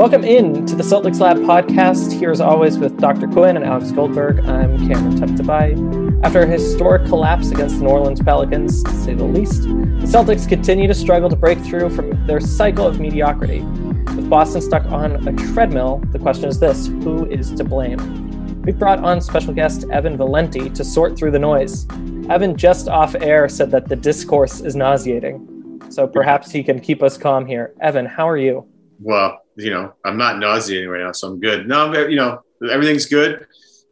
Welcome in to the Celtics Lab podcast. Here, as always, with Dr. Quinn and Alex Goldberg. I'm Cameron Tabatabaie. After a historic collapse against the New Orleans Pelicans, to say the least, the Celtics continue to struggle to break through from their cycle of mediocrity. With Boston stuck on a treadmill, the question is this who is to blame? We brought on special guest Evan Valenti to sort through the noise. Evan, just off air, said that the discourse is nauseating. So perhaps he can keep us calm here. Evan, how are you? Well, you know, I'm not nauseating right now, so I'm good. No, I'm, you know, everything's good.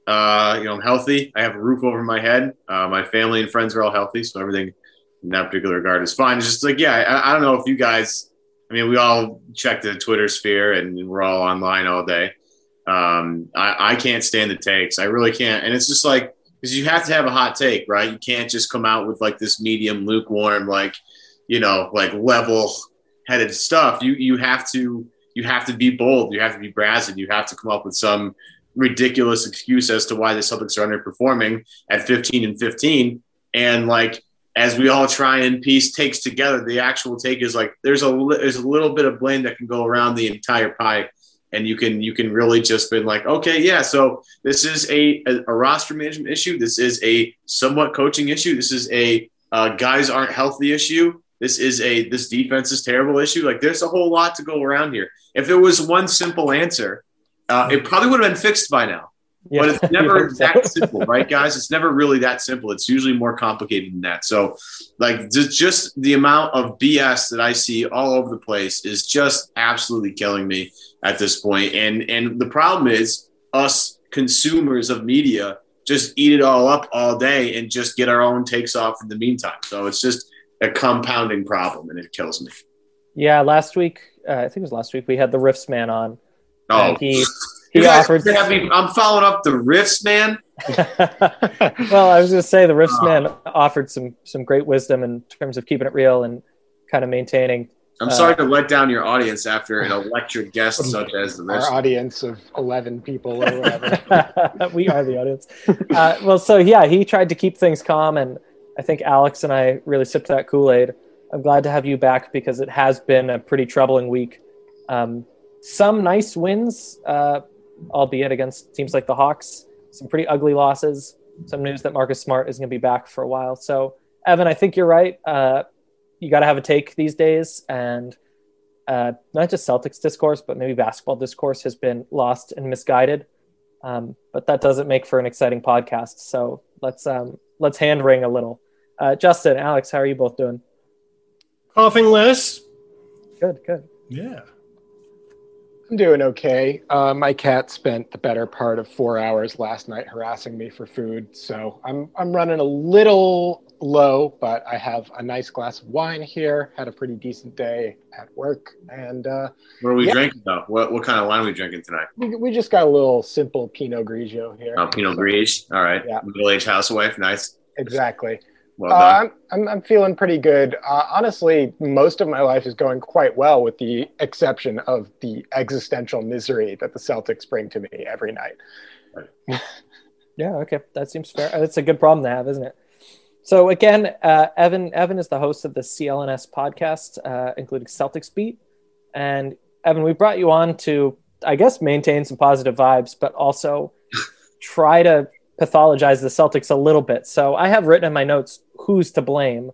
Uh, you know, I'm healthy. I have a roof over my head. Uh, my family and friends are all healthy, so everything in that particular regard is fine. It's just like, yeah, I, I don't know if you guys. I mean, we all check the Twitter sphere, and we're all online all day. Um, I, I can't stand the takes. I really can't, and it's just like because you have to have a hot take, right? You can't just come out with like this medium, lukewarm, like you know, like level headed stuff. You you have to you have to be bold. You have to be brazen. You have to come up with some ridiculous excuse as to why the Celtics are underperforming at 15 and 15. And like as we all try and piece takes together, the actual take is like there's a there's a little bit of blame that can go around the entire pie, and you can you can really just been like, okay, yeah, so this is a a, roster management issue. This is a somewhat coaching issue. This is a uh, guys aren't healthy issue this is a this defense is terrible issue. Like there's a whole lot to go around here. If there was one simple answer, uh, it probably would have been fixed by now. Yeah, but it's never that simple, right, guys? It's never really that simple. It's usually more complicated than that. So, like, just the amount of BS that I see all over the place is just absolutely killing me at this point. And and the problem is us consumers of media just eat it all up all day and just get our own takes off in the meantime. So it's just a compounding problem, and it kills me. Yeah, last week uh, I think it was last week we had the Riffs man on. Oh, he he offered. Me, I'm following up the Riffs man. well, I was going to say the Riffs oh. man offered some some great wisdom in terms of keeping it real and kind of maintaining. I'm sorry uh, to let down your audience after an electric guest such as the Riffs. Our audience of 11 people or whatever. we are the audience. Uh, well, so yeah, he tried to keep things calm and I think Alex and I really sipped that Kool Aid. I'm glad to have you back because it has been a pretty troubling week. Um, some nice wins, uh, albeit against teams like the Hawks. Some pretty ugly losses. Some news that Marcus Smart is going to be back for a while. So, Evan, I think you're right. Uh, you got to have a take these days, and uh, not just Celtics discourse, but maybe basketball discourse has been lost and misguided. Um, but that doesn't make for an exciting podcast. So let's um, let's hand wring a little. Uh, Justin, Alex, how are you both doing? Coughing less. Good, good. Yeah. I'm doing okay. Uh, my cat spent the better part of four hours last night harassing me for food, so I'm I'm running a little low, but I have a nice glass of wine here. Had a pretty decent day at work, and uh, what are we yeah. drinking though? What what kind of wine are we drinking tonight? We, we just got a little simple Pinot Grigio here. Oh, Pinot so, Grigio. All right. Yeah. Middle aged housewife. Nice. Exactly. Well uh, I'm, I'm, I'm feeling pretty good. Uh, honestly, most of my life is going quite well, with the exception of the existential misery that the Celtics bring to me every night. yeah, okay, that seems fair. It's a good problem to have, isn't it? So again, uh, Evan Evan is the host of the CLNS podcast, uh, including Celtics Beat. And Evan, we brought you on to, I guess, maintain some positive vibes, but also try to pathologize the Celtics a little bit. So I have written in my notes who's to blame,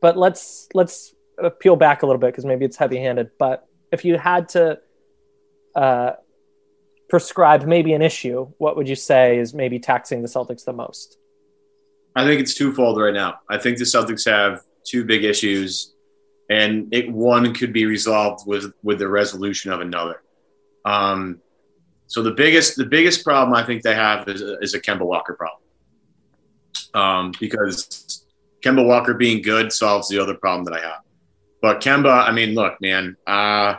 but let's let's peel back a little bit because maybe it's heavy-handed. But if you had to uh, prescribe maybe an issue, what would you say is maybe taxing the Celtics the most? I think it's twofold right now. I think the Celtics have two big issues, and it, one could be resolved with with the resolution of another. Um, so the biggest the biggest problem I think they have is a, is a Kemba Walker problem, um, because Kemba Walker being good solves the other problem that I have. But Kemba, I mean, look, man, uh,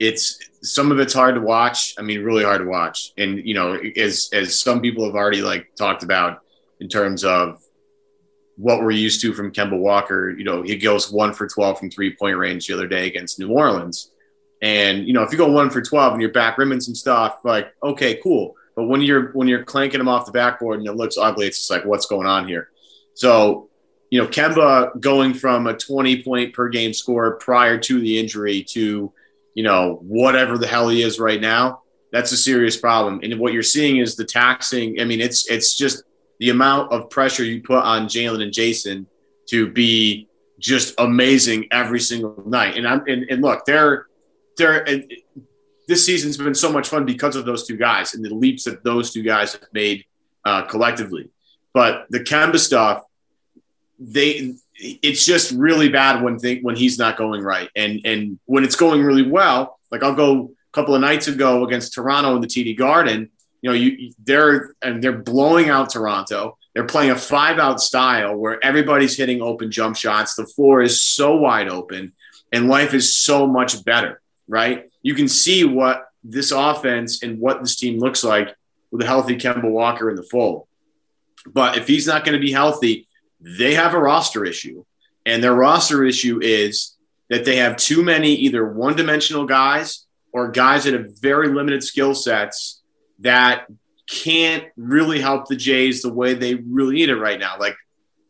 it's some of it's hard to watch. I mean, really hard to watch, and you know, as as some people have already like talked about in terms of what we're used to from Kemba Walker. You know, he goes one for 12 from three point range the other day against New Orleans. And you know, if you go one for twelve and you're back rimming some stuff, like okay, cool. But when you're when you're clanking them off the backboard and it looks ugly, it's just like what's going on here. So, you know, Kemba going from a 20 point per game score prior to the injury to you know, whatever the hell he is right now, that's a serious problem. And what you're seeing is the taxing. I mean, it's it's just the amount of pressure you put on Jaylen and Jayson to be just amazing every single night. And I'm and, and look, they're they're this season's been so much fun because of those two guys and the leaps that those two guys have made uh, collectively. But the Kemba stuff, they it's just really bad when think when he's not going right, and and when it's going really well, like I'll go a couple of nights ago against Toronto in the TD Garden. You know, you they're and they're blowing out Toronto. They're playing a five out style where everybody's hitting open jump shots. The floor is so wide open, and life is so much better. Right? You can see what this offense and what this team looks like with a healthy Kemba Walker in the fold. But if he's not going to be healthy, they have a roster issue. And their roster issue is that they have too many either one dimensional guys or guys that have very limited skill sets that can't really help the Jays the way they really need it right now. Like,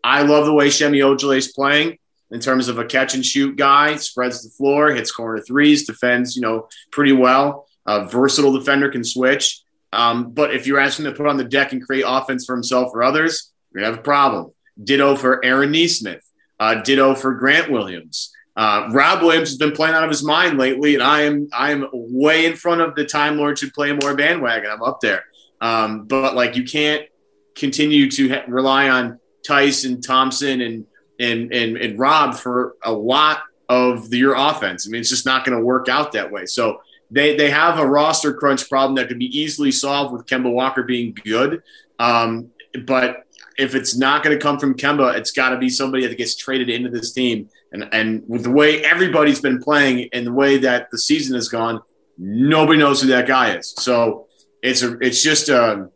I love the way Semi Ojeleye is playing in terms of a catch and shoot guy, spreads the floor, hits corner threes, defends, you know, pretty well. A versatile defender can switch. Um, but if you're asking to put on the deck and create offense for himself or others, you're gonna have a problem. Ditto for Aaron Nesmith. Uh, ditto for Grant Williams. Uh, Rob Williams has been playing out of his mind lately, and I am I am way in front of the Time Lord should play more bandwagon. I'm up there, um, but like you can't continue to ha- rely on Theis and Thompson and and and and Rob for a lot of the, your offense. I mean, it's just not going to work out that way. So they they have a roster crunch problem that could be easily solved with Kemba Walker being good. Um, but if it's not going to come from Kemba, it's got to be somebody that gets traded into this team. And and with the way everybody's been playing and the way that the season has gone, nobody knows who that guy is. So it's a it's just a, um,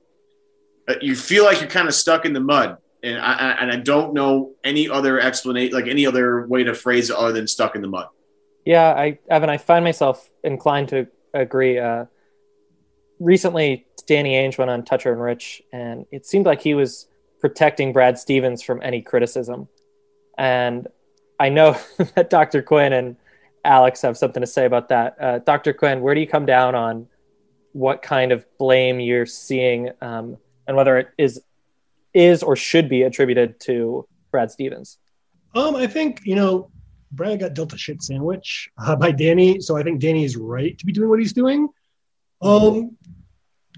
you feel like you're kind of stuck in the mud. And I, and I don't know any other explanation, like any other way to phrase it other than stuck in the mud. Yeah, I Evan, I find myself inclined to agree. Uh, recently, Danny Ainge went on Toucher and Rich, and it seemed like he was protecting Brad Stevens from any criticism. And I know that Dr. Quinn and Alex have something to say about that. Uh, Dr. Quinn, where do you come down on what kind of blame you're seeing, um, and whether it is is or should be attributed to Brad Stevens? Um, I think you know Brad got dealt a shit sandwich uh, by Danny, so I think Danny is right to be doing what he's doing. Um,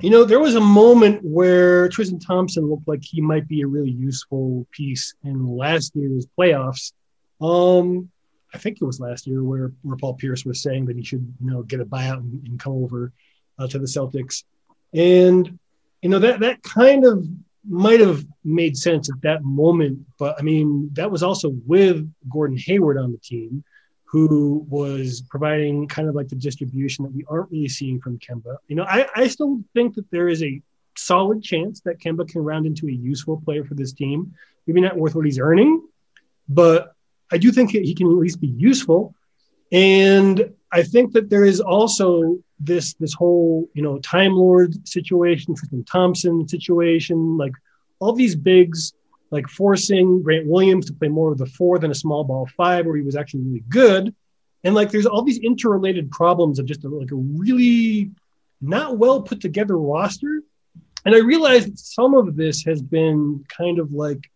you know, there was a moment where Tristan Thompson looked like he might be a really useful piece in last year's playoffs. Um, I think it was last year where, where Paul Pierce was saying that he should, you know, get a buyout and, and come over uh, to the Celtics. And, you know, that, that kind of might have made sense at that moment. But I mean, that was also with Gordon Hayward on the team, who was providing kind of like the distribution that we aren't really seeing from Kemba. You know, I, I still think that there is a solid chance that Kemba can round into a useful player for this team. Maybe not worth what he's earning, but I do think he can at least be useful. And I think that there is also this this whole you know Time Lord situation, Tristan Thompson situation, like all these bigs like forcing Grant Williams to play more of the four than a small ball five, where he was actually really good. And like there's all these interrelated problems of just a, like a really not well put together roster. And I realized some of this has been kind of like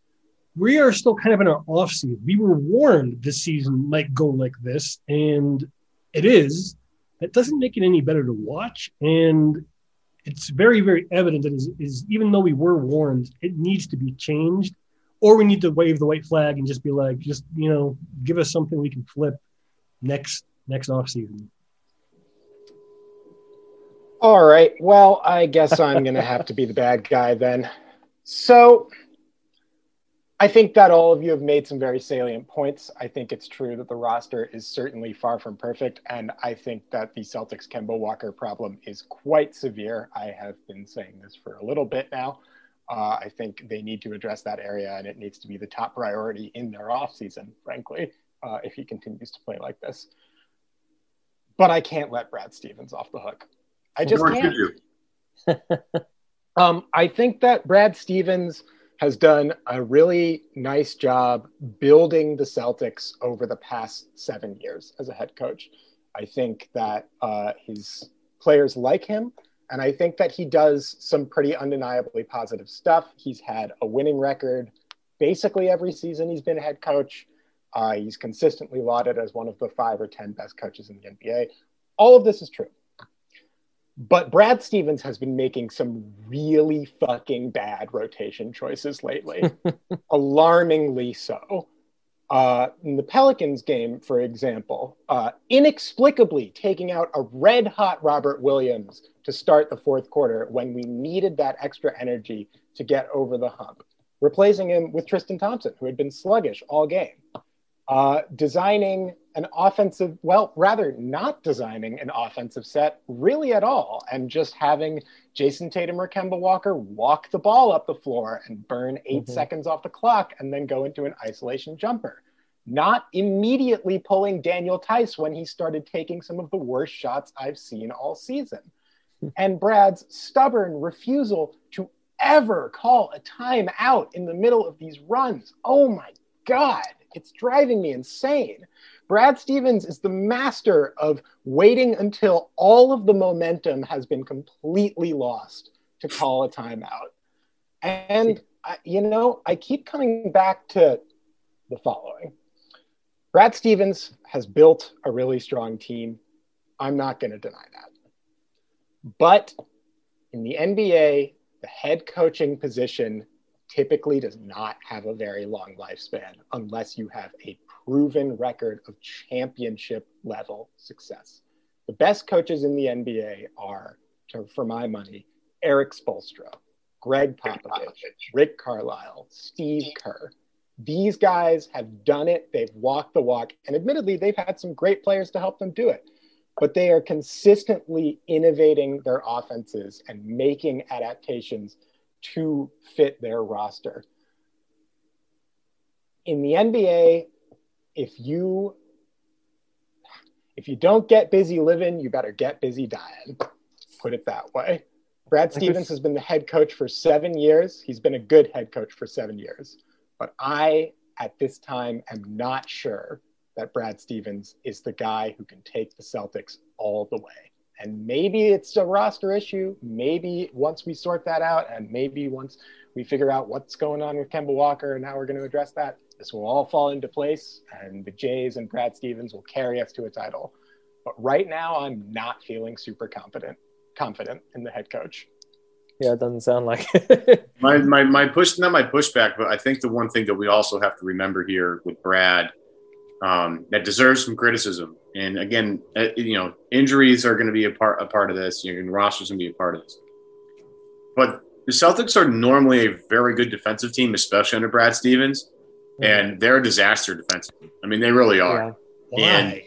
we are still kind of in our off season. We were warned this season might go like this, and it is. It doesn't make it any better to watch, and it's very, very evident that is, is even though we were warned, it needs to be changed, or we need to wave the white flag and just be like, just you know, give us something we can flip next next off season. All right. Well, I guess I'm going to have to be the bad guy then. So I think that all of you have made some very salient points. I think it's true that the roster is certainly far from perfect. And I think that the Celtics Kemba Walker problem is quite severe. I have been saying this for a little bit now. Uh, I think they need to address that area and it needs to be the top priority in their offseason, frankly, uh, if he continues to play like this. But I can't let Brad Stevens off the hook. I just can't. um, I think that Brad Stevens – has done a really nice job building the Celtics over the past seven years as a head coach. I think that uh, his players like him, and I think that he does some pretty undeniably positive stuff. He's had a winning record basically every season he's been head coach. Uh, he's consistently lauded as one of the five or 10 best coaches in the NBA. All of this is true. But Brad Stevens has been making some really fucking bad rotation choices lately, alarmingly so. Uh, in the Pelicans game, for example, uh, inexplicably taking out a red hot Robert Williams to start the fourth quarter when we needed that extra energy to get over the hump, replacing him with Tristan Thompson, who had been sluggish all game uh, designing an offensive, well, rather not designing an offensive set really at all, and just having Jayson Tatum or Kemba Walker walk the ball up the floor and burn 8 mm-hmm. seconds off the clock and then go into an isolation jumper. Not immediately pulling Daniel Theis when he started taking some of the worst shots I've seen all season. and Brad's stubborn refusal to ever call a timeout in the middle of these runs. Oh my God it's driving me insane. Brad Stevens is the master of waiting until all of the momentum has been completely lost to call a timeout. And, I, you know, I keep coming back to the following Brad Stevens has built a really strong team. I'm not going to deny that. But in the NBA, the head coaching position typically does not have a very long lifespan unless you have a proven record of championship level success. The best coaches in the NBA are, for my money, Erik Spoelstra, Gregg Popovich, Rick Carlisle, Steve Kerr. These guys have done it, they've walked the walk, and admittedly, they've had some great players to help them do it. But they are consistently innovating their offenses and making adaptations to fit their roster. In the NBA, if you if you don't get busy living, you better get busy dying. Put it that way. Brad Stevens has been the head coach for seven years. He's been a good head coach for seven years. But I, at this time, am not sure that Brad Stevens is the guy who can take the Celtics all the way. And maybe it's a roster issue. Maybe once we sort that out, and maybe once we figure out what's going on with Kemba Walker and how we're going to address that, this will all fall into place, and the Jays and Brad Stevens will carry us to a title. But right now, I'm not feeling super confident confident in the head coach. Yeah, it doesn't sound like it. my, my my push not my pushback, but I think the one thing that we also have to remember here with Brad um, that deserves some criticism. And again, uh, you know, injuries are going to be a part a part of this. You know, rosters going to be a part of this. But the Celtics are normally a very good defensive team, especially under Brad Stevens, mm-hmm. and they're a disaster defensively. I mean, they really are. Yeah. And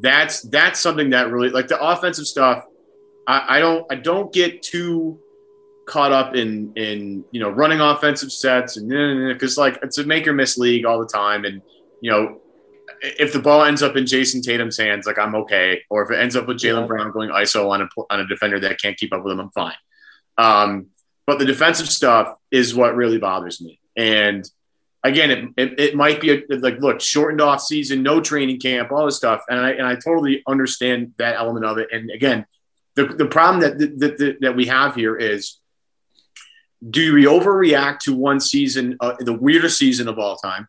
that's that's something that really like the offensive stuff. I, I don't I don't get too caught up in in you know running offensive sets and because like it's a make or miss league all the time and you know if the ball ends up in Jayson Tatum's hands, like I'm okay. Or if it ends up with Jaylen yeah. Brown going ISO on a on a defender that can't keep up with him, I'm fine. Um, but the defensive stuff is what really bothers me. And again, it, it, it might be a, like, look, shortened off season, no training camp, all this stuff. And I, and I totally understand that element of it. And again, the, the problem that, that, that, that we have here is do we overreact to one season, uh, the weirdest season of all time?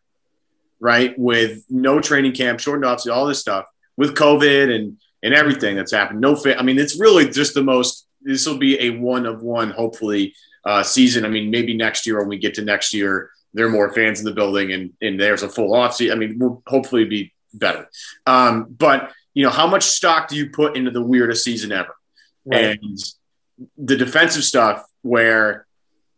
Right? With no training camp, shortened off, all this stuff with COVID and and everything that's happened. No fit. I mean, it's really just the most. This will be a one of one, hopefully, uh, season. I mean, maybe next year when we get to next year, there are more fans in the building and and there's a full off season. I mean, we'll hopefully be better. Um, but you know, how much stock do you put into the weirdest season ever? Right. And the defensive stuff where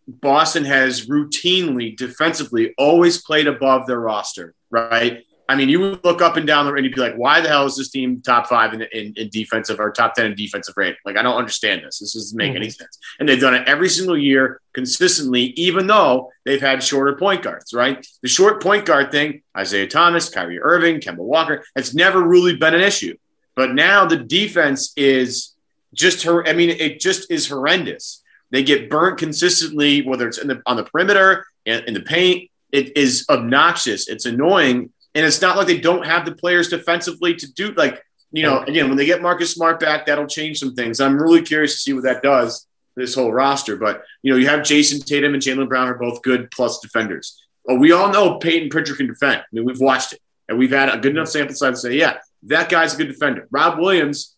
Boston has routinely defensively always played above their roster, right? I mean, you would look up and down the and you'd be like, why the hell is this team top five in, in, in defensive or top 10 in defensive rate? Like, I don't understand this. This doesn't make mm-hmm. any sense. And they've done it every single year consistently, even though they've had shorter point guards, right? The short point guard thing, Isaiah Thomas, Kyrie Irving, Kemba Walker, it's never really been an issue. But now the defense is just her. I mean, it just is horrendous. They get burnt consistently, whether it's the, on the perimeter and in the paint. It is obnoxious. It's annoying, and it's not like they don't have the players defensively to do. Like you know, again, when they get Marcus Smart back, that'll change some things. I'm really curious to see what that does this whole roster. But you know, you have Jason Tatum and Jaylen Brown are both good plus defenders. Well, we all know Peyton Pritchard can defend. I mean, we've watched it, and we've had a good enough sample size to say, yeah, that guy's a good defender. Rob Williams,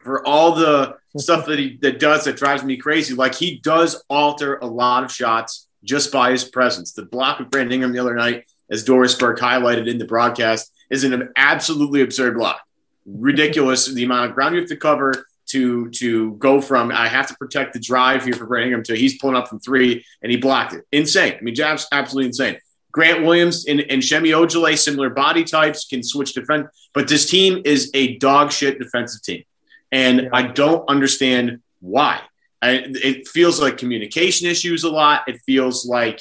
for all the stuff that he that does that drives me crazy, like he does alter a lot of shots just by his presence. The block of Brandon Ingram the other night, as Doris Burke highlighted in the broadcast, is an absolutely absurd block. Ridiculous the amount of ground you have to cover to to go from I have to protect the drive here for Brandon Ingram to he's pulling up from three and he blocked it. Insane. I mean, Jab's absolutely insane. Grant Williams and, and Semi Ojeleye, similar body types, can switch defense, but this team is a dog shit defensive team. And yeah. I don't understand why. I, it feels like communication issues a lot. It feels like,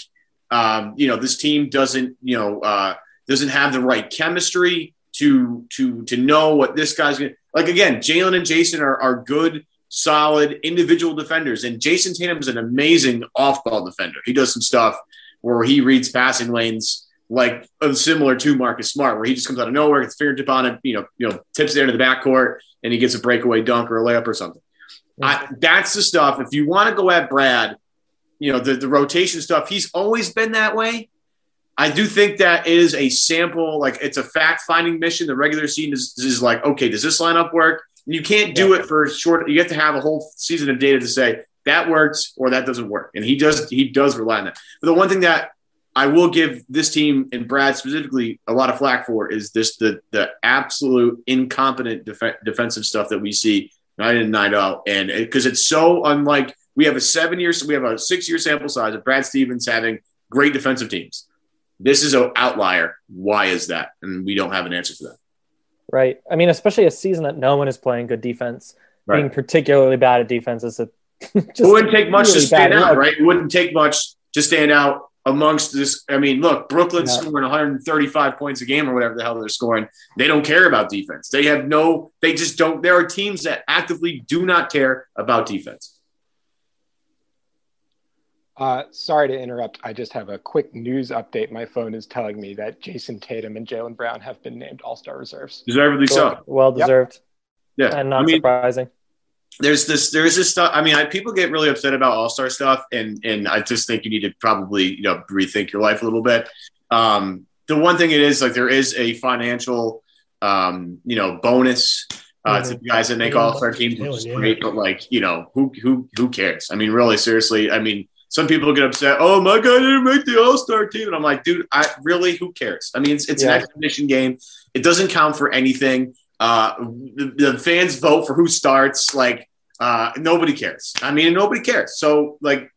um, you know, this team doesn't, you know, uh, doesn't have the right chemistry to to to know what this guy's going to like again Jaylen and Jayson are, are good solid individual defenders and Jayson tatum is an amazing off-ball defender he does some stuff where he reads passing lanes like similar to marcus smart where he just comes out of nowhere gets fingertip on it you know you know tips it into the backcourt and he gets a breakaway dunk or a layup or something I, that's the stuff if you want to go at brad you know the, the rotation stuff he's always been that way I do think that is a sample, like it's a fact finding mission. The regular season is, is like, okay, does this lineup work? And you can't do yeah. it for short. You have to have a whole season of data to say that works or that doesn't work. And he does he does rely on that. But the one thing that I will give this team and Brad specifically a lot of flack for is this the the absolute incompetent def- defensive stuff that we see night in night out, and because it, it's so unlike we have a seven years, we have a six year sample size of Brad Stevens having great defensive teams. This is an outlier. Why is that? And we don't have an answer for that. Right. I mean, especially a season that no one is playing good defense. Right. Being particularly bad at defense is a. it wouldn't take much really to stand out, right? It wouldn't take much to stand out amongst this. I mean, look, Brooklyn's yeah. scoring 135 points a game or whatever the hell they're scoring. They don't care about defense. They have no. They just don't. There are teams that actively do not care about defense. Uh, sorry to interrupt. I just have a quick news update. My phone is telling me that Jayson Tatum and Jaylen Brown have been named All Star reserves. Deservedly so. Well deserved. Yep. Yeah, and not I mean, surprising. There's this. There's this stuff. I mean, I, people get really upset about All Star stuff, and and I just think you need to probably you know rethink your life a little bit. Um, the one thing it is like there is a financial um, you know bonus uh, mm-hmm. to the guys that make All Star teams, which is great. But like you know who who who cares? I mean, really, seriously. I mean some people get upset. Oh, my guy didn't make the All Star team, and I'm like, dude, I really, who cares? I mean, it's, it's yeah. an exhibition game. It doesn't count for anything. Uh, the, the, fans vote for who starts. Like, uh, nobody cares. I mean, nobody cares. So, like,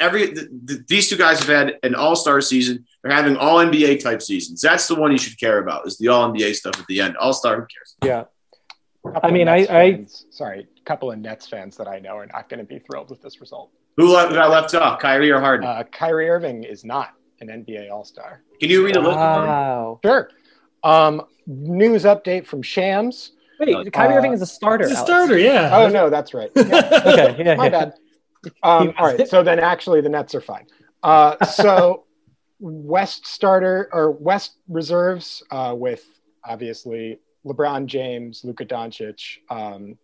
every the, the, these two guys have had an All Star season. They're having All NBA type seasons. That's the one you should care about. Is the All NBA stuff at the end? All Star, who cares? Yeah. I mean, I, I sorry, a couple of Nets fans that I know are not going to be thrilled with this result. Who got left off? Kyrie or Harden? Uh, Kyrie Irving is not an NBA All Star. Can you read a little? Wow. Sure. Um, news update from Shams. Wait, uh, Kyrie Irving is a starter. He's a starter, yeah. Oh no, that's right. Yeah. okay, yeah, my yeah. bad. Um, all right, so then actually the Nets are fine. Uh, so West starter or West reserves uh, with obviously LeBron James, Luka Doncic, um,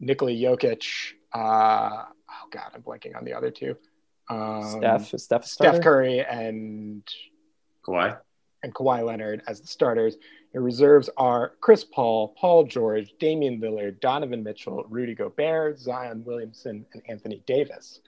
Nikola Jokic, uh, oh god, I'm blanking on the other two. Um, Steph, Steph, Steph Curry, and Kawhi, and Kawhi Leonard as the starters. Your reserves are Chris Paul, Paul George, Damian Lillard, Donovan Mitchell, Rudy Gobert, Zion Williamson, and Anthony Davis.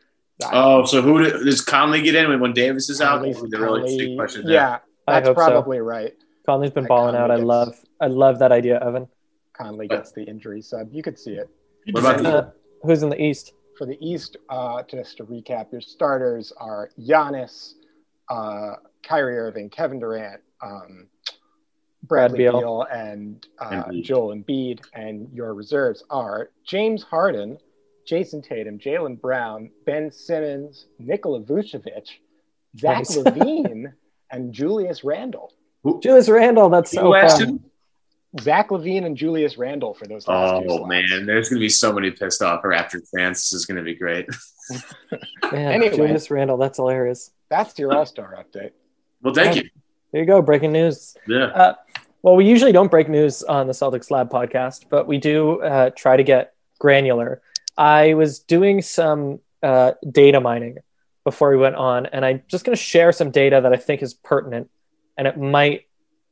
oh, so who does Conley get in when Davis is out? Conley, really yeah, that's probably so. right. Conley's been balling Conley out. Gets, I love, I love that idea, Evan. Conley gets the injury sub. You could see it. What about the, who's in the East? for the East, uh, just to recap, your starters are Giannis, uh, Kyrie Irving, Kevin Durant, um, Bradley Beal. Beal, and uh, Joel Embiid. And your reserves are James Harden, Jayson Tatum, Jaylen Brown, Ben Simmons, Nikola Vucevic, Zach nice. LaVine, and Julius Randle. Julius Randle, that's so fun. Zach LaVine and Julius Randle for those. Last oh man, there's gonna be so many pissed off Raptors fans. This is gonna be great. man, anyway, Julius Randle, that's hilarious. That's your All Star update. Well, thank you. There you go, breaking news. Yeah. Uh, Well, we usually don't break news on the Celtics Lab podcast, but we do uh, try to get granular. I was doing some uh, data mining before we went on, and I'm just going to share some data that I think is pertinent, and it might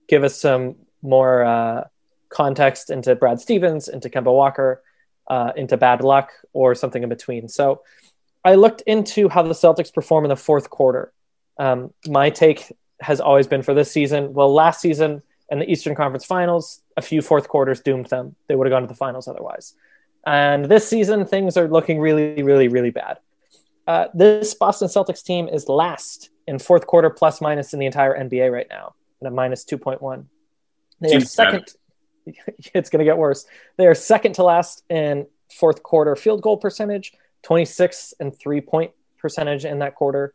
give us some more uh, context into Brad Stevens, into Kemba Walker, uh, into bad luck, or something in between. So I looked into how the Celtics perform in the fourth quarter. Um, my take has always been for this season. Well, last season in the Eastern Conference Finals, a few fourth quarters doomed them. They would have gone to the finals otherwise. And this season, things are looking really, really, really bad. Uh, this Boston Celtics team is last in fourth quarter plus minus in the entire NBA right now, at a minus 2.1. They are second. it's going to get worse. They are second to last in fourth quarter field goal percentage, 26 and three point percentage in that quarter.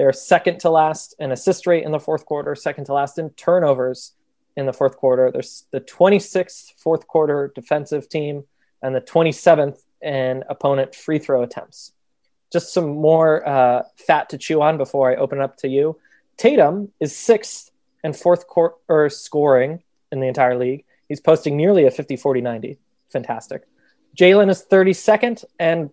They are second to last in assist rate in the fourth quarter, second to last in turnovers in the fourth quarter. There's the 26th fourth quarter defensive team and the 27th in opponent free throw attempts. Just some more uh, fat to chew on before I open up to you. Tatum is sixth and fourth quarter scoring in the entire league. He's posting nearly a 50 40 90. Fantastic. Jaylen is 32nd and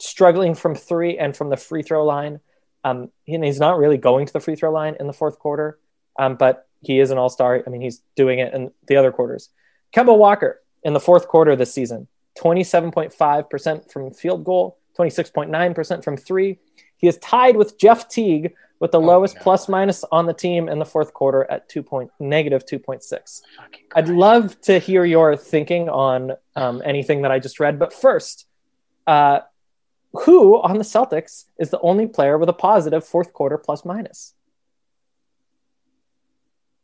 struggling from three and from the free throw line. Um, he, he's not really going to the free throw line in the fourth quarter, um, but he is an all star. I mean, he's doing it in the other quarters. Kemba Walker in the fourth quarter this season, 27.5% from field goal, 26.9% from three. He is tied with Jeff Teague with the oh, lowest no. plus minus on the team in the fourth quarter at two point negative 2.6. I'd love to hear your thinking on um, anything that I just read, but first, uh, who on the Celtics is the only player with a positive fourth quarter plus minus?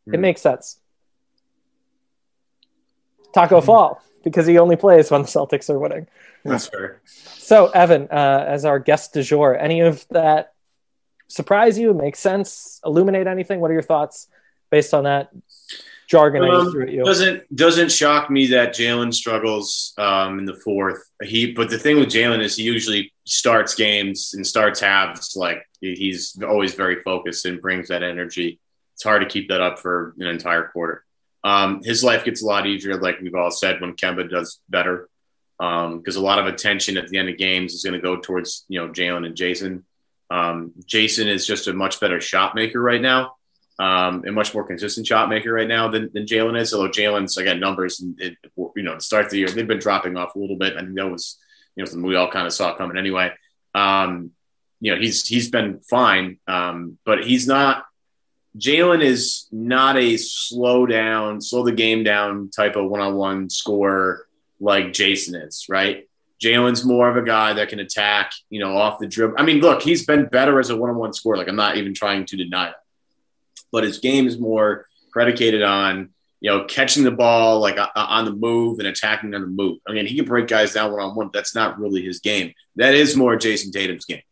It hmm. makes sense. Tacko hmm. Fall, because he only plays when the Celtics are winning. That's fair. So, Evan, uh, as our guest du jour, any of that surprise you, make sense, illuminate anything? What are your thoughts based on that? Jargon um, threw at you. Doesn't doesn't shock me that Jaylen struggles um, in the fourth. He but the thing with Jaylen is he usually starts games and starts halves like he's always very focused and brings that energy. It's hard to keep that up for an entire quarter. Um, his life gets a lot easier, like we've all said, when Kemba does better, because um, a lot of attention at the end of games is going to go towards you know Jaylen and Jayson. Um, Jayson is just a much better shot maker right now um, a much more consistent shot maker right now than, than Jaylen is. Although Jaylen's again numbers, and it, you know, to start the year they've been dropping off a little bit. I think that was you know something we all kind of saw coming anyway. Um, you know, he's he's been fine, um, but he's not. Jaylen is not a slow down, slow the game down type of one on one scorer like Jayson is, right? Jaylen's more of a guy that can attack, you know, off the dribble. I mean, look, he's been better as a one on one scorer. Like, I'm not even trying to deny that but his game is more predicated on you know catching the ball like uh, on the move and attacking on the move. I mean, he can break guys down one on one. That's not really his game. That is more Jayson Tatum's game.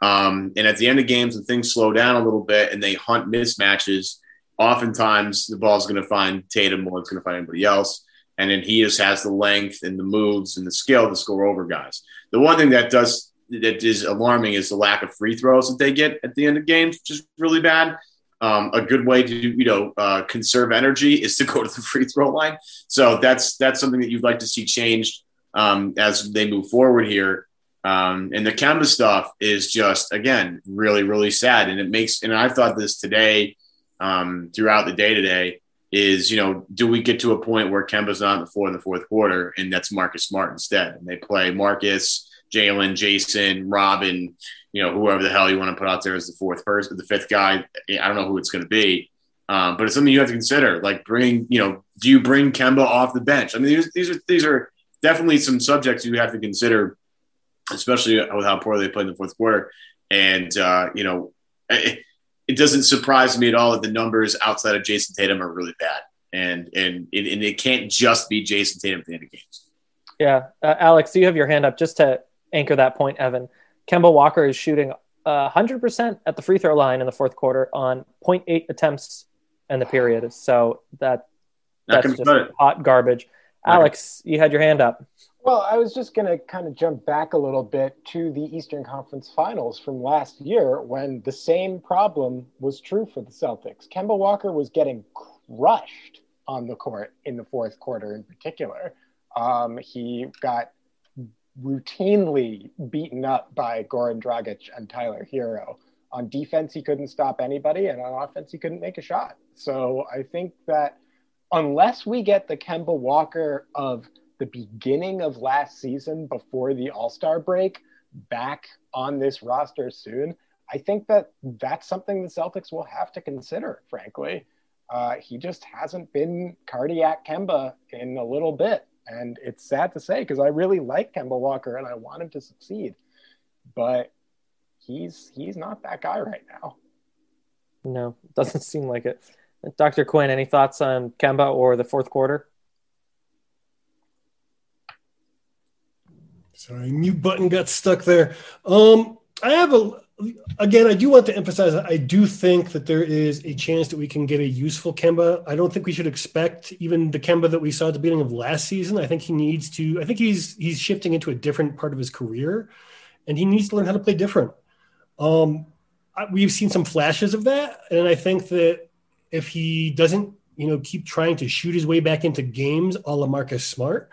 Um, and at the end of games, when things slow down a little bit and they hunt mismatches, oftentimes the ball's going to find Tatum more than it's going to find anybody else. And then he just has the length and the moves and the skill to score over guys. The one thing that does that is alarming is the lack of free throws that they get at the end of games, which is really bad um, a good way to you know uh, conserve energy is to go to the free throw line. So that's that's something that you'd like to see changed um, as they move forward here. Um, and the Kemba stuff is just again really really sad, and it makes and I thought this today um, throughout the day today is you know do we get to a point where Kemba's not on the floor in the fourth quarter and that's Marcus Smart instead, and they play Marcus, Jalen, Jason, Robin you know, whoever the hell you want to put out there as the fourth person, the fifth guy. I don't know who it's going to be, um, but it's something you have to consider. Like, bring, you know, do you bring Kemba off the bench? I mean, these, these are these are definitely some subjects you have to consider, especially with how poorly they played in the fourth quarter. And uh, you know, it, it, doesn't surprise me at all that the numbers outside of Jayson Tatum are really bad, and and it, and it can't just be Jayson Tatum at the end of games. Yeah, uh, Alex, you have your hand up just to anchor that point, Evan? Kemba Walker is shooting uh, 100% at the free throw line in the fourth quarter on 0.8 attempts in the period. So that that's just hot garbage. Alex, you had your hand up. Well, I was just going to kind of jump back a little bit to the Eastern Conference Finals from last year when the same problem was true for the Celtics. Kemba Walker was getting crushed on the court in the fourth quarter in particular. Um, he got routinely beaten up by Goran Dragic and Tyler Herro. On defense, he couldn't stop anybody, and on offense, he couldn't make a shot. So I think that unless we get the Kemba Walker of the beginning of last season before the All Star break back on this roster soon, I think that that's something the Celtics will have to consider, frankly. Uh, he just hasn't been cardiac Kemba in a little bit. And it's sad to say because I really like Kemba Walker and I want him to succeed. But he's he's not that guy right now. No, doesn't seem like it. Dr. Quinn, any thoughts on Kemba or the fourth quarter? Sorry, mute button got stuck there. Um, I have a again, I do want to emphasize I do think that there is a chance that we can get a useful Kemba. I don't think we should expect even the Kemba that we saw at the beginning of last season. I think he needs to. I think he's he's shifting into a different part of his career, and he needs to learn how to play different. Um, we've seen some flashes of that, and I think that if he doesn't, you know, keep trying to shoot his way back into games, a la Marcus Smart,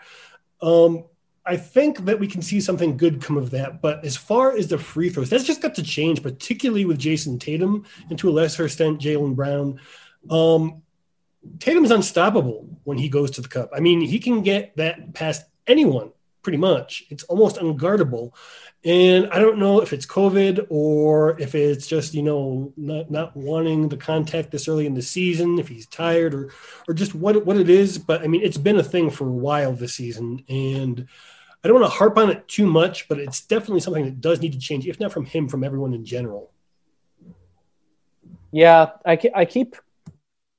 um, I think that we can see something good come of that. But as far as the free throws, that's just got to change, particularly with Jayson Tatum and to a lesser extent Jaylen Brown. Um, Tatum is unstoppable when he goes to the cup. I mean, he can get that past anyone pretty much. It's almost unguardable. And I don't know if it's COVID or if it's just, you know, not, not wanting the contact this early in the season, if he's tired or or just what what it is. But I mean, it's been a thing for a while this season. And I don't want to harp on it too much, but it's definitely something that does need to change, if not from him, from everyone in general. Yeah, I, I keep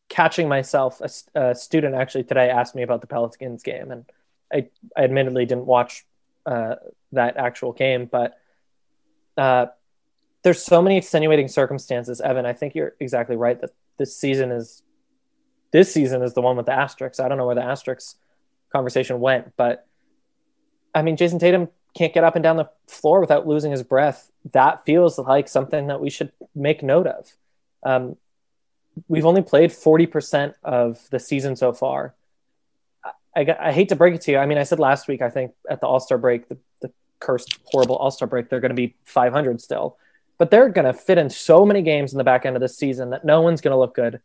catching myself. A, a student actually today asked me about the Pelicans game, and I, I admittedly didn't watch uh, that actual game, but uh, there's so many extenuating circumstances. Evan, I think you're exactly right that this season is this season is the one with the asterisks. I don't know where the asterisks conversation went, but I mean, Jayson Tatum can't get up and down the floor without losing his breath. That feels like something that we should make note of. Um, we've only played 40% of the season so far. I, I, hate to break it to you. I mean, I said last week, I think at the All Star break, the, the cursed, horrible All Star break, they're going to be 500 still. But they're going to fit in so many games in the back end of this season that no one's going to look good.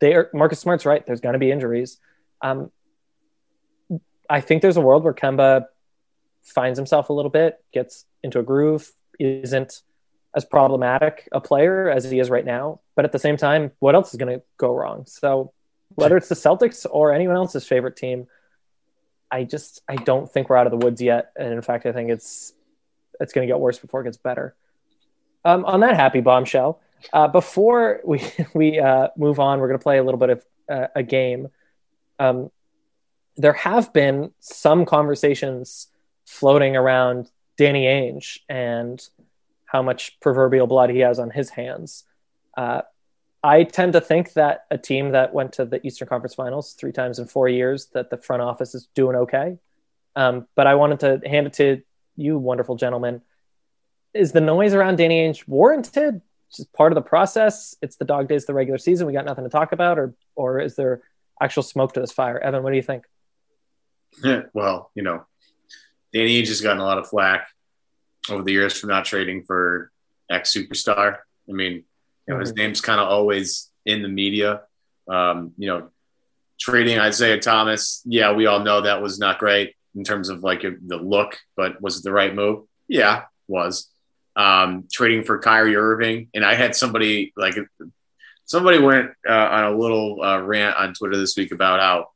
They are, Marcus Smart's right. There's going to be injuries. Um, I think there's a world where Kemba finds himself a little bit, gets into a groove, isn't as problematic a player as he is right now. But at the same time, what else is going to go wrong? So whether it's the Celtics or anyone else's favorite team, I just I don't think we're out of the woods yet. And in fact, I think it's it's going to get worse before it gets better. Um, on that happy bombshell, uh, before we we uh, move on, we're going to play a little bit of uh, a game. Um, there have been some conversations floating around Danny Ainge and how much proverbial blood he has on his hands. Uh, I tend to think that a team that went to the Eastern Conference Finals three times in four years, that the front office is doing okay. Um, but I wanted to hand it to you, wonderful gentlemen. Is the noise around Danny Ainge warranted? Just part of the process. It's the dog days of the regular season. We got nothing to talk about, or or is there actual smoke to this fire? Evan, what do you think? well, you know, Danny Ainge has gotten a lot of flack over the years for not trading for ex superstar. I mean, you know, mm-hmm. his name's kind of always in the media. Um, you know, trading Isaiah Thomas, yeah, we all know that was not great in terms of like the look, but was it the right move? Yeah, was. Um, trading for Kyrie Irving, and I had somebody like somebody went uh, on a little uh, rant on Twitter this week about how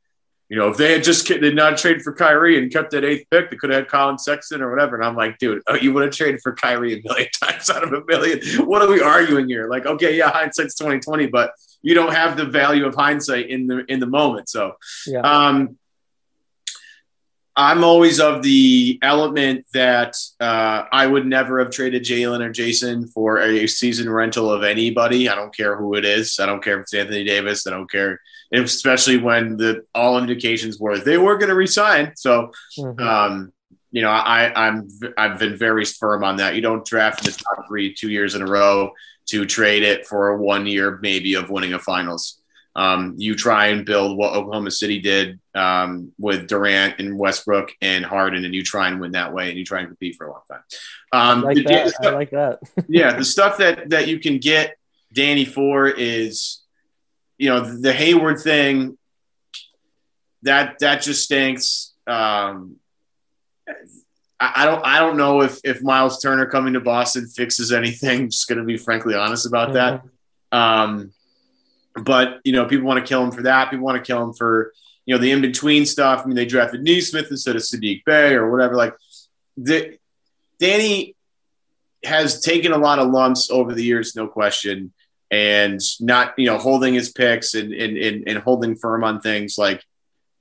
you know, if they had just did not trade for Kyrie and kept that eighth pick, they could have had Collin Sexton or whatever. And I'm like, dude, oh, you would have traded for Kyrie a million times out of a million. What are we arguing here? Like, okay, yeah, hindsight's 2020, but you don't have the value of hindsight in the in the moment. So, yeah. um, I'm always of the element that uh, I would never have traded Jaylen or Jayson for a season rental of anybody. I don't care who it is. I don't care if it's Anthony Davis. I don't care especially when the all indications were they were going to resign. So, mm-hmm. um, you know, I, I'm I've been very firm on that. You don't draft the top three two years in a row to trade it for one year maybe of winning a finals. Um, you try and build what Oklahoma City did um, with Durant and Westbrook and Harden, and you try and win that way, and you try and compete for a long time. Um, I like the- that. the I like that. yeah, the stuff that that you can get Danny for is, you know, the Hayward thing. That that just stinks. Um, I, I don't I don't know if if Miles Turner coming to Boston fixes anything. Just going to be frankly honest about that. Um, but you know, people want to kill him for that. People want to kill him for you know the in between stuff. I mean, they drafted Nesmith instead of Saddiq Bey or whatever. Like, the, Danny has taken a lot of lumps over the years, no question, and not you know holding his picks and and and, and holding firm on things. Like,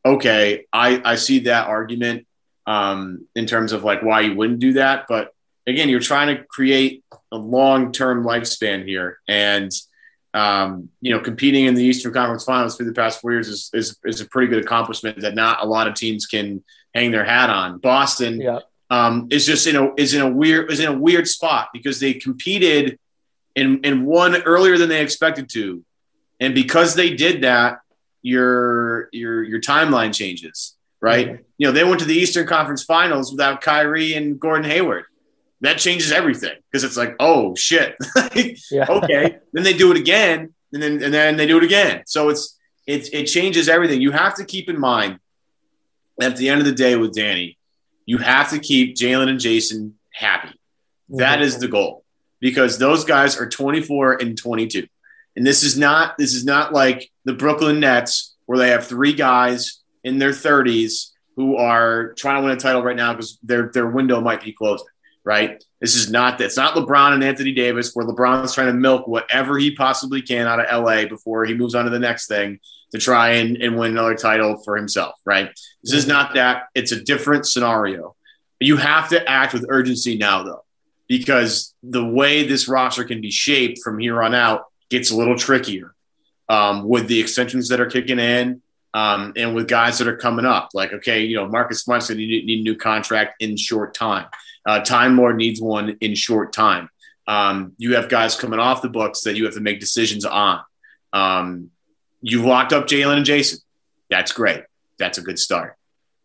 okay, I I see that argument um, in terms of like why you wouldn't do that, but again, you're trying to create a long term lifespan here, and um, you know, competing in the Eastern Conference Finals for the past four years is, is, is a pretty good accomplishment that not a lot of teams can hang their hat on. Boston Yeah. um, is just in a is in a weird is in a weird spot because they competed and and won earlier than they expected to, and because they did that, your your your timeline changes, right? Mhm. You know, they went to the Eastern Conference Finals without Kyrie and Gordon Hayward. That changes everything because it's like, oh shit, Yeah. okay. then they do it again, and then and then they do it again. So it's it it changes everything. You have to keep in mind at the end of the day with Danny, you have to keep Jaylen and Jayson happy. That is the goal because those guys are 24 and 22. And this is not this is not like the Brooklyn Nets where they have three guys in their 30s who are trying to win a title right now because their their window might be closing, right? This is not that. It's not LeBron and Anthony Davis where LeBron's trying to milk whatever he possibly can out of LA before he moves on to the next thing to try and, and win another title for himself, right? This is not that. It's a different scenario. You have to act with urgency now, though, because the way this roster can be shaped from here on out gets a little trickier um, with the extensions that are kicking in um, and with guys that are coming up. Like, okay, you know, Marcus Smart's going to need, need a new contract in short time. Uh, Time Lord needs one in short time. Um, you have guys coming off the books that you have to make decisions on. Um, you've locked up Jaylen and Jayson. That's great. That's a good start.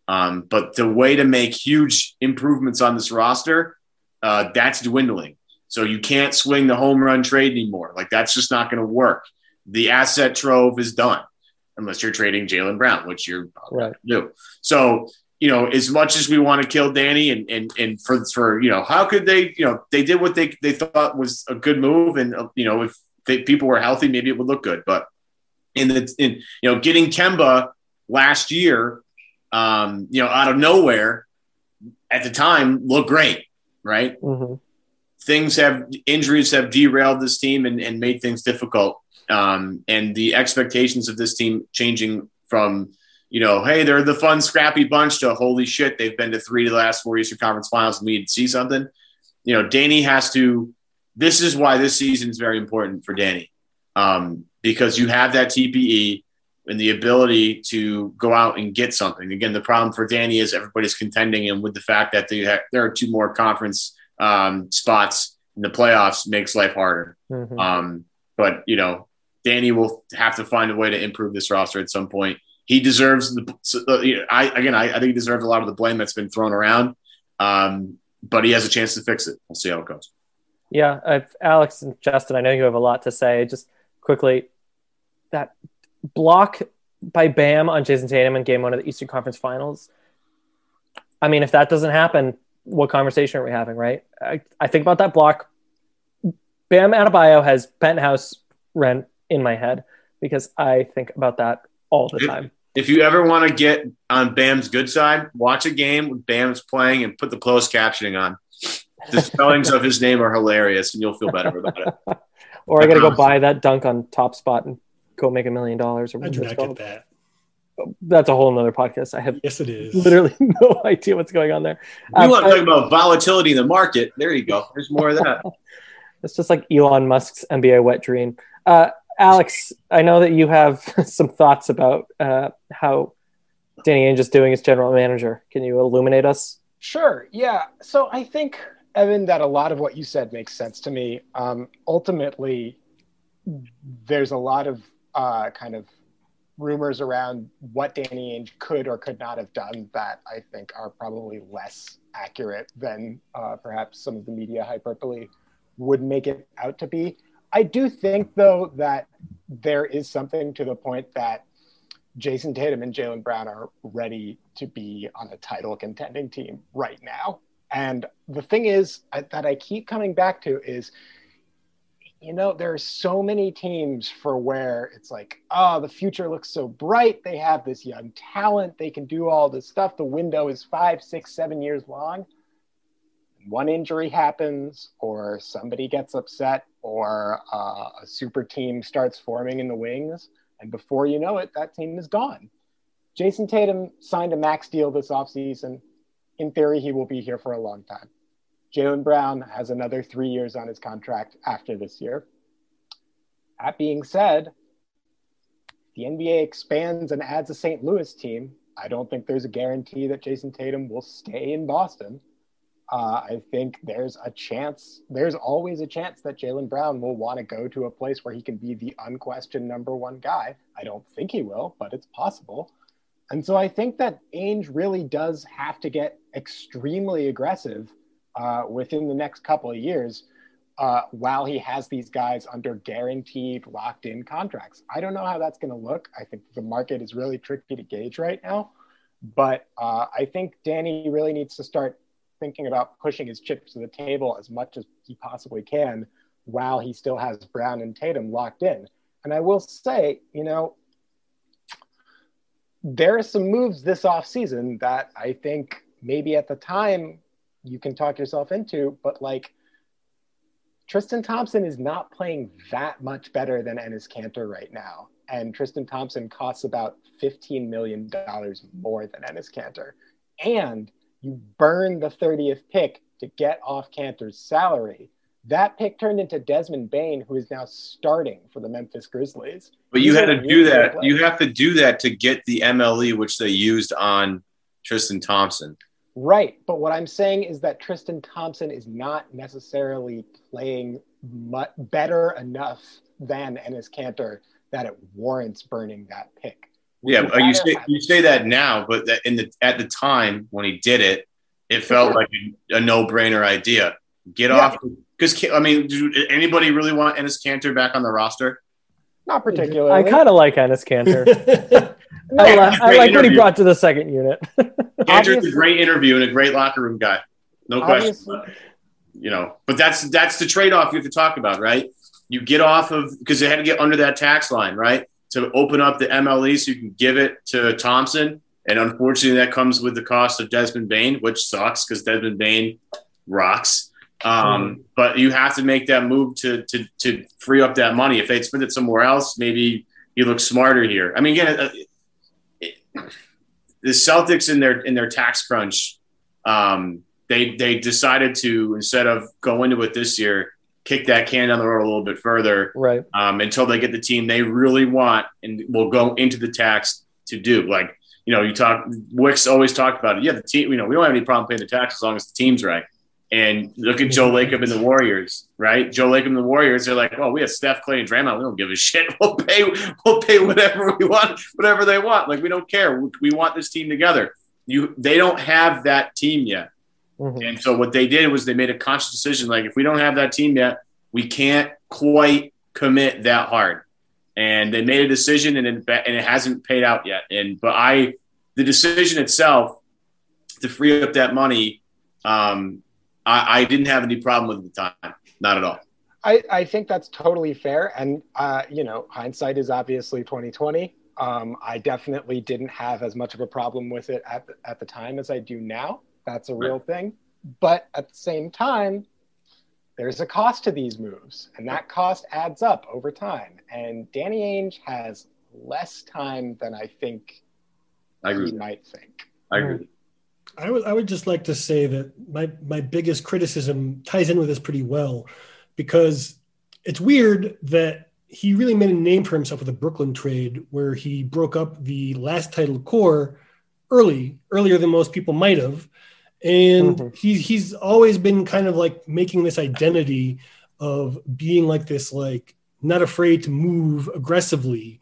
Um, but the way to make huge improvements on this roster, uh, that's dwindling. So you can't swing the home run trade anymore. Like that's just not going to work. The asset trove is done unless you're trading Jaylen Brown, which you're Right. do. So you know, as much as we want to kill Danny, and and and for for you know, how could they? You know, they did what they they thought was a good move, and uh, you know, if they, people were healthy, maybe it would look good. But in the in you know, getting Kemba last year, um, you know, out of nowhere at the time looked great, right? Mhm. things have injuries have derailed this team and, and made things difficult. Um, and the expectations of this team changing from, you know, hey, they're the fun, scrappy bunch to holy shit, they've been to three of the last four Eastern Conference finals and we need to see something. You know, Danny has to, this is why this season is very important for Danny. Um, because you have that TPE and the ability to go out and get something. Again, the problem for Danny is everybody's contending, and with the fact that they ha- there are two more conference um, spots in the playoffs makes life harder. Mhm. Um, but you know, Danny will have to find a way to improve this roster at some point. He deserves the. uh, you know, I again, I, I think he deserves a lot of the blame that's been thrown around. Um, but he has a chance to fix it. We'll see how it goes. Yeah, I've, Alex and Justin, I know you have a lot to say. Just quickly, that block by Bam on Jayson Tatum in Game One of the Eastern Conference Finals. I mean, if that doesn't happen, what conversation are we having, right? I, I think about that block. Bam Adebayo has penthouse rent in my head because I think about that all the time. If you ever want to get on Bam's good side, watch a game with Bam's playing and put the closed captioning on. The spellings of his name are hilarious, and you'll feel better about it. Or I got to go buy that dunk on Top Shot and go make a million dollars. or I do whatever not it's called. get that. That's a whole nother podcast. I have Yes, it is. literally no idea what's going on there. You Um, want to talk about volatility in the market? There you go. There's more of that. It's just like Elon Musk's NBA wet dream. Uh, Alex, I know that you have some thoughts about uh, how Danny Ainge is doing as general manager. Can you illuminate us? Sure. Yeah. So I think, Evan, that a lot of what you said makes sense to me. Um, ultimately, there's a lot of uh, kind of rumors around what Danny Ainge could or could not have done that I think are probably less accurate than uh, perhaps some of the media hyperbole would make it out to be. I do think, though, that there is something to the point that Jayson Tatum and Jaylen Brown are ready to be on a title contending team right now. And the thing is that I keep coming back to is, you know, there are so many teams for where it's like, oh, the future looks so bright. They have this young talent. They can do all this stuff. The window is five, six, seven years long. One injury happens, or somebody gets upset, or uh, a super team starts forming in the wings and before you know it, that team is gone. Jayson Tatum signed a max deal this offseason. In theory, he will be here for a long time. Jaylen Brown has another three years on his contract after this year. That being said, the NBA expands and adds a St. Louis team. I don't think there's a guarantee that Jayson Tatum will stay in Boston uh, I think there's a chance, there's always a chance that Jaylen Brown will want to go to a place where he can be the unquestioned number one guy. I don't think he will, but it's possible. And so I think that Ainge really does have to get extremely aggressive uh, within the next couple of years uh, while he has these guys under guaranteed locked in contracts. I don't know how that's going to look. I think the market is really tricky to gauge right now. But uh, I think Danny really needs to start thinking about pushing his chips to the table as much as he possibly can while he still has Brown and Tatum locked in. And I will say, you know, there are some moves this offseason that I think maybe at the time you can talk yourself into, but like Tristan Thompson is not playing that much better than Enes Kanter right now. And Tristan Thompson costs about $15 million more than Enes Kanter. And you burn the 30th pick to get off Kanter's salary. That pick turned into Desmond Bane, who is now starting for the Memphis Grizzlies. But you had to do that. You have to do that to get the MLE, which they used on Tristan Thompson. Right. But what I'm saying is that Tristan Thompson is not necessarily playing much better enough than Enes Kanter that it warrants burning that pick. Yeah, you say you say that now, but that in the at the time when he did it, it felt like a, a no brainer idea. Get yeah. off because I mean, do anybody really want Enes Kanter back on the roster? Not particularly. I kind of like Enes Kanter. I, like, I like what he brought to the second unit. Kanter's a great interview and a great locker room guy, no question. You know, but that's that's the trade off you have to talk about, right? You get off of because they had to get under that tax line, right? To open up the MLE so you can give it to Thompson. And unfortunately, that comes with the cost of Desmond Bane, which sucks because Desmond Bane rocks. Um, but you have to make that move to, to, to free up that money. If they'd spend it somewhere else, maybe you look smarter here. I mean, again, uh, it, the Celtics in their in their tax crunch, um, they they decided to instead of go into it this year, kick that can down the road a little bit further, right? Um, until they get the team they really want and will go into the tax to do. Like you know, you talk. Wicks always talked about it. Yeah, the team. You know, we don't have any problem paying the tax as long as the team's right. And look at Joe Lacob and the Warriors, right? Joe Lacob and the Warriors, they're like, oh, we have Steph, Clay, and Draymond. We don't give a shit. We'll pay, we'll pay whatever we want, whatever they want. Like we don't care. We want this team together. You, they don't have that team yet. Mm-hmm. And so what they did was they made a conscious decision like, if we don't have that team yet, we can't quite commit that hard. And they made a decision and it, and it hasn't paid out yet. And, but I, the decision itself to free up that money, um, I, I didn't have any problem with the time. Not at all. I, I think that's totally fair. And, uh, you know, hindsight is obviously 2020. Um, I definitely didn't have as much of a problem with it at the, at the time as I do now. That's a real right. thing. But at the same time, there's a cost to these moves, and that cost adds up over time. And Danny Ainge has less time than I think I agree. he might think. I agree. I would I would just like to say that my my biggest criticism ties in with this pretty well, because it's weird that he really made a name for himself with the Brooklyn trade, where he broke up the last title core early, earlier than most people might have and mm-hmm. he's he's always been kind of like making this identity of being like this like not afraid to move aggressively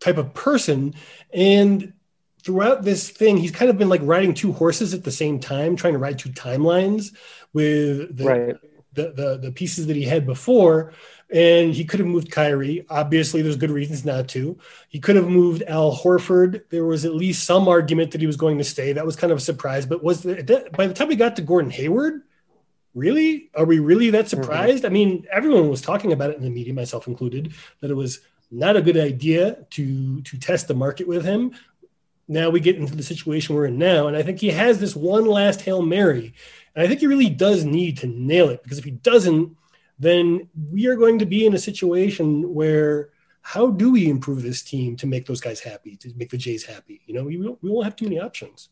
type of person. And throughout this thing, he's kind of been like riding two horses at the same time, trying to ride two timelines with the, Right. the, the, the pieces that he had before. And he could have moved Kyrie. Obviously, there's good reasons not to. He could have moved Al Horford. There was at least some argument that he was going to stay. That was kind of a surprise. But was the, by the time we got to Gordon Hayward, really? Are we really that mm-hmm. surprised? I mean, everyone was talking about it in the media, myself included, that it was not a good idea to to test the market with him. Now we get into the situation we're in now, and I think he has this one last hail mary, and I think he really does need to nail it because if he doesn't, then we are going to be in a situation where how do we improve this team to make those guys happy, to make the Jays happy? You know, we won't, we won't have too many options.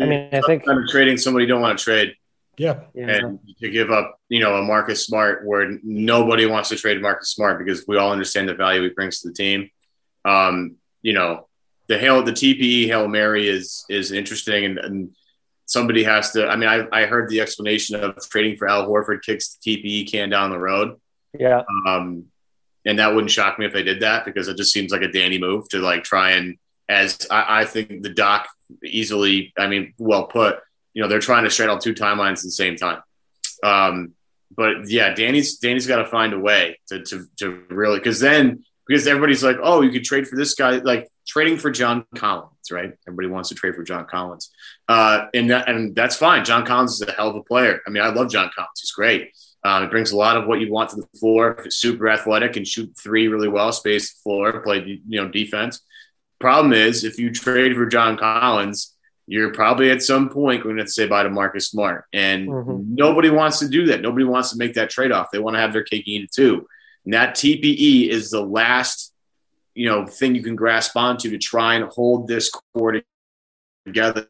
I mean, I think Sometimes trading somebody you don't want to trade Yeah, yeah, and to give up, you know, a Marcus Smart where nobody wants to trade Marcus Smart because we all understand the value he brings to the team. Um, you know, the hail, the TPE hail mary is is interesting, and, and somebody has to. I mean, I, I heard the explanation of trading for Al Horford kicks the TPE can down the road, yeah, um, and that wouldn't shock me if they did that because it just seems like a Danny move to like try and as I, I think the doc easily. I mean, well put you know they're trying to straddle two timelines at the same time. Um, but yeah, Danny's Danny's got to find a way to to, to really because then because everybody's like, oh, you could trade for this guy, like trading for John Collins, right? Everybody wants to trade for John Collins, uh, and that, and that's fine. John Collins is a hell of a player. I mean, I love John Collins; he's great. Um, it brings a lot of what you want to the floor. Super athletic and shoot three really well, space the floor, play you know defense. Problem is, if you trade for John Collins, you're probably at some point going to have to say bye to Marcus Smart. And Mhm. nobody wants to do that. Nobody wants to make that trade off. They want to have their cake and eat it too. And that TPE is the last, you know, thing you can grasp onto to try and hold this core together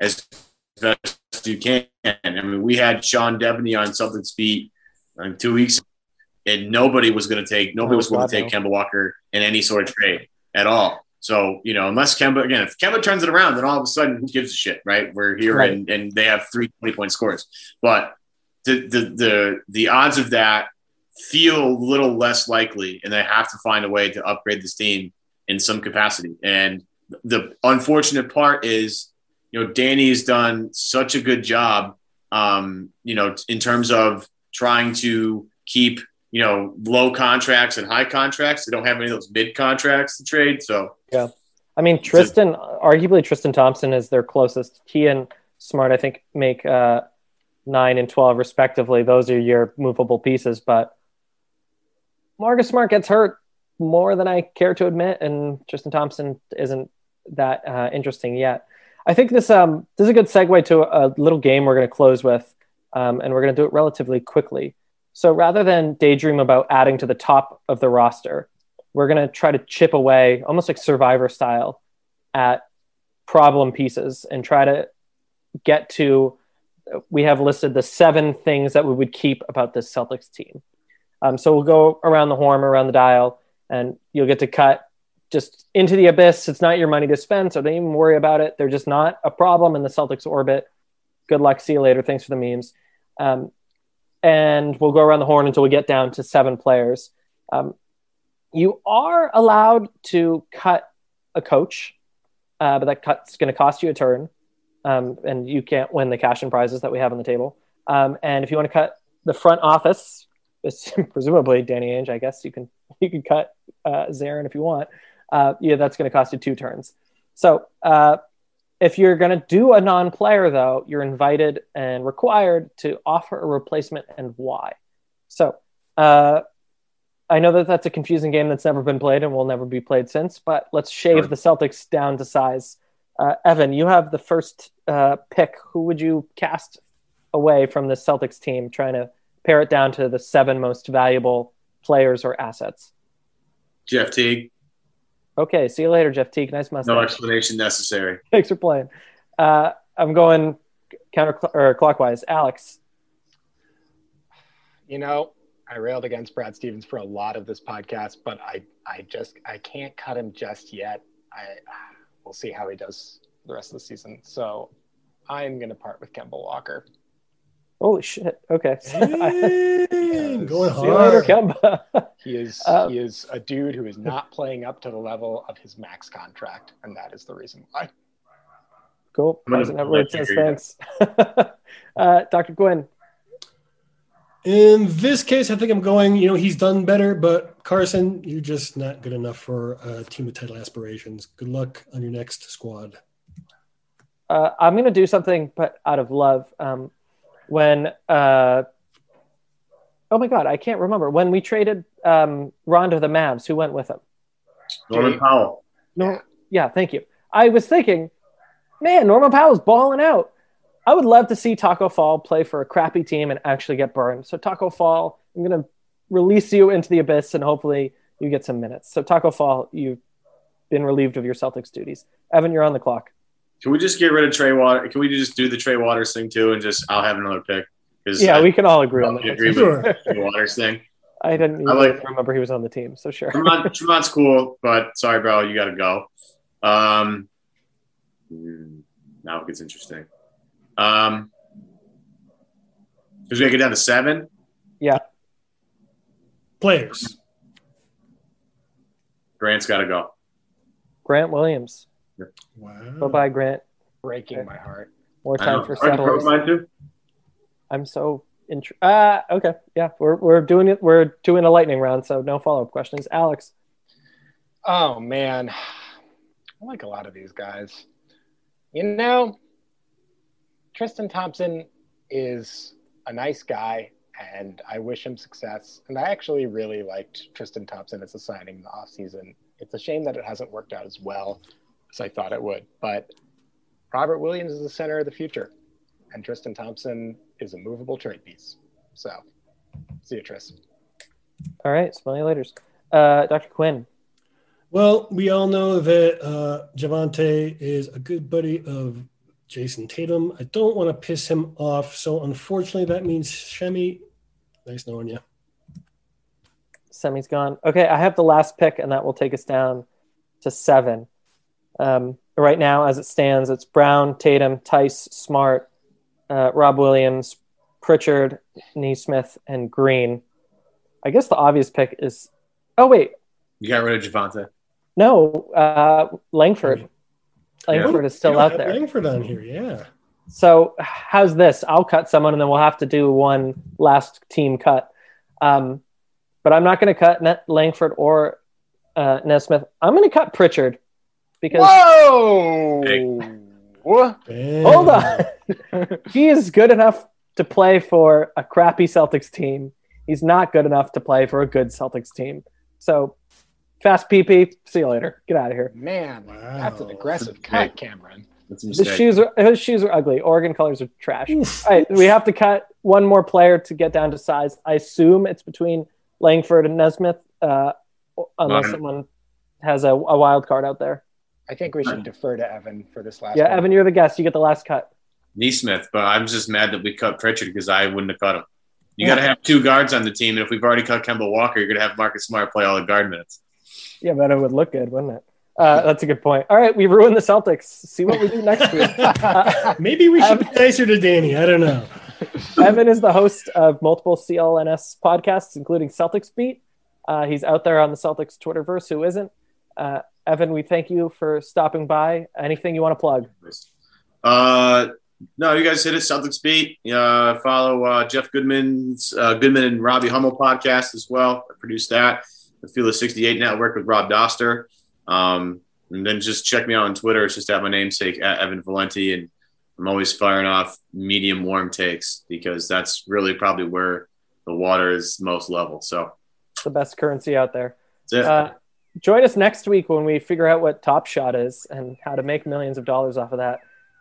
as best you can. I mean, we had Sean Deveney on Something's Beat uh, two weeks and nobody was going to take nobody was going to take. Kemba Walker in any sort of trade at all. So you know, unless Kemba again, if Kemba turns it around, then all of a sudden, who gives a shit, right? We're here Right. and, and they have three 20 point scores, but the the the the odds of that feel a little less likely, and they have to find a way to upgrade this team in some capacity. And the unfortunate part is, you know, Danny's done such a good job, um, you know, in terms of trying to keep, you know, low contracts and high contracts. They don't have any of those mid contracts to trade. So, yeah, I mean, Tristan, arguably Tristan Thompson is their closest. He and Smart, I think, make uh, nine and 12 respectively. Those are your movable pieces. But Marcus Smart gets hurt more than I care to admit, and Tristan Thompson isn't that uh, interesting yet. I think this um, this is a good segue to a little game we're going to close with, um, and we're going to do it relatively quickly. So rather than daydream about adding to the top of the roster, we're going to try to chip away, almost like Survivor style, at problem pieces and try to get to. We have listed the seven things that we would keep about this Celtics team. Um, so we'll go around the horn, around the dial, and you'll get to cut just into the abyss. It's not your money to spend, so don't even worry about it. They're just not a problem in the Celtics orbit. Good luck. See you later. Thanks for the memes. Um, and we'll go around the horn until we get down to seven players. Um, you are allowed to cut a coach, uh, but that cut's going to cost you a turn, um, and you can't win the cash and prizes that we have on the table. Um, and if you want to cut the front office, presumably Danny Ainge, I guess you can you can cut uh, Zarren if you want. Uh, yeah, that's going to cost you two turns. So uh, if you're going to do a non-player, though, you're invited and required to offer a replacement and why. So uh, I know that that's a confusing game that's never been played and will never be played since, but let's shave Sure. the Celtics down to size. Uh, Evan, you have the first uh, pick. Who would you cast away from the Celtics team, trying to pare it down to the seven most valuable players or assets? Jeff Teague, Okay, see you later, Jeff Teague. Nice mustache. no explanation necessary. Thanks for playing. Uh, I'm going counter or clockwise. Alex, You know, I railed against Brad Stevens for a lot of this podcast, but I, I just, I can't cut him just yet. I, we'll see how he does the rest of the season. So I'm going to part with Kemba Walker. Holy shit. Okay. Dang, going See you later, hard. Kemba. He is Uh, he is a dude who is not playing up to the level of his max contract, and that is the reason why. cool. I'm gonna President let says thanks. uh, Dr. Quinn. In this case, I think I'm going, you know, he's done better, but Carsen, you're just not good enough for a team of title aspirations. Good luck on your next squad. Uh, I'm going to do something, but out of love. Um, when, uh, oh my God, I can't remember. When we traded um, Rondo to the Mavs, who went with him? Norman Powell. No, yeah, thank you. I was thinking, man, Norman Powell's balling out. I would love to see Tacko Fall play for a crappy team and actually get burned. So Tacko Fall, I'm going to release you into the abyss and hopefully you get some minutes. So Tacko Fall, you've been relieved of your Celtics duties. Evan, you're on the clock. Can we just get rid of Trey Water? Can we just do the Trey Waters thing too, and just I'll have another pick? 'Cause Yeah, I, we can all agree on that. agree with Sure. the Trey Waters thing. I didn't even I like- remember he was on the team, so sure. Tremont, Tremont's cool, but sorry, bro, you got to go. Um, hmm, now it gets interesting. Um, because we get down to seven. Yeah. Players. Grant's got to go. Grant Williams. Wow. Bye bye, Grant. Breaking my heart. More I time for Aren't you broke settlers. I'm so int- uh okay. Yeah, we're we're doing it. We're doing a lightning round, so no follow up questions. Alex. Oh man, I like a lot of these guys. You know, Tristan Thompson is a nice guy, and I wish him success. And I actually really liked Tristan Thompson as a signing in the offseason. It's a shame that it hasn't worked out as well as I thought it would. But Robert Williams is the center of the future, and Tristan Thompson is a movable trade piece. So, see you, Tris. All right, smell you later. Uh, Dr. Quinn. Well, we all know that uh, Javonte is a good buddy of Jayson Tatum. I don't want to piss him off, so unfortunately, that means Shemi. Nice knowing you. Semi's gone. Okay, I have the last pick, and that will take us down to seven. Um, right now, as it stands, it's Brown, Tatum, Theis, Smart, uh, Rob Williams, Pritchard, Nesmith, and Green. I guess the obvious pick is. Oh wait, You got rid of Javonte. no, uh, Langford. Langford is still out there. Langford on here, yeah. So how's this? I'll cut someone, and then we'll have to do one last team cut. Um, but I'm not going to cut Langford or uh, Nesmith. I'm going to cut Pritchard because Whoa! What? hold on, he is good enough to play for a crappy Celtics team. He's not good enough to play for a good Celtics team. So fast PP. See you later. Get out of here. Man, Wow. that's an aggressive cut, Cameron. The shoes are his shoes are ugly. Oregon colors are trash. All right, we have to cut one more player to get down to size. I assume it's between Langford and Nesmith, uh, unless someone has a, a wild card out there. I think we should defer to Evan for this last Yeah, one. Evan, you're the guest. You get the last cut. Nesmith, but I'm just mad that we cut Pritchard because I wouldn't have cut him. You got to have two guards on the team, and if we've already cut Kemba Walker, you're going to have Marcus Smart play all the guard minutes. Yeah, but it would look good, wouldn't it? Uh, that's a good point. All right, we ruined the Celtics. See what we do next week. Uh, Maybe we should be nicer to Danny. I don't know. Evan is the host of multiple CLNS podcasts, including Celtics Beat. Uh, he's out there on the Celtics Twitterverse. Who isn't? Evan, we thank you for stopping by. Anything you want to plug? Uh, no, you guys hit it. Celtics beat. Uh, follow uh, Jeff Goodman's uh, Goodman and Robbie Hummel podcast as well. I produced that. The Feel 68 Network with Rob Dauster. Um, and then just check me out on Twitter. It's just at my namesake at Evan Valenti, and I'm always firing off medium warm takes because that's really probably where the water is most level. So the best currency out there. Uh, join us next week when we figure out what Top Shot is and how to make millions of dollars off of that.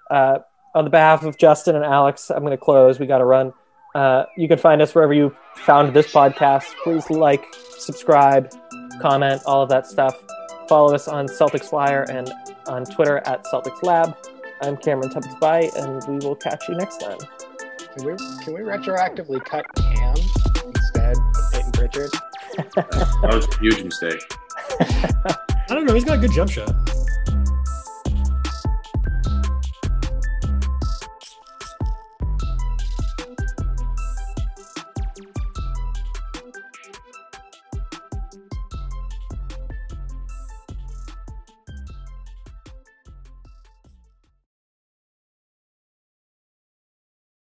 Uh, on the behalf of Justin and Alex, I'm going to close. We got to run. Uh, you can find us wherever you found this podcast. Please like, subscribe, comment, all of that stuff. Follow us on Celtics Wire and on Twitter at Celtics Lab. I'm Cameron Tabatabaie, and we will catch you next time. Can we can we retroactively cut Cam instead of Payton Pritchard? that was a huge mistake. I don't know. He's got a good jump shot.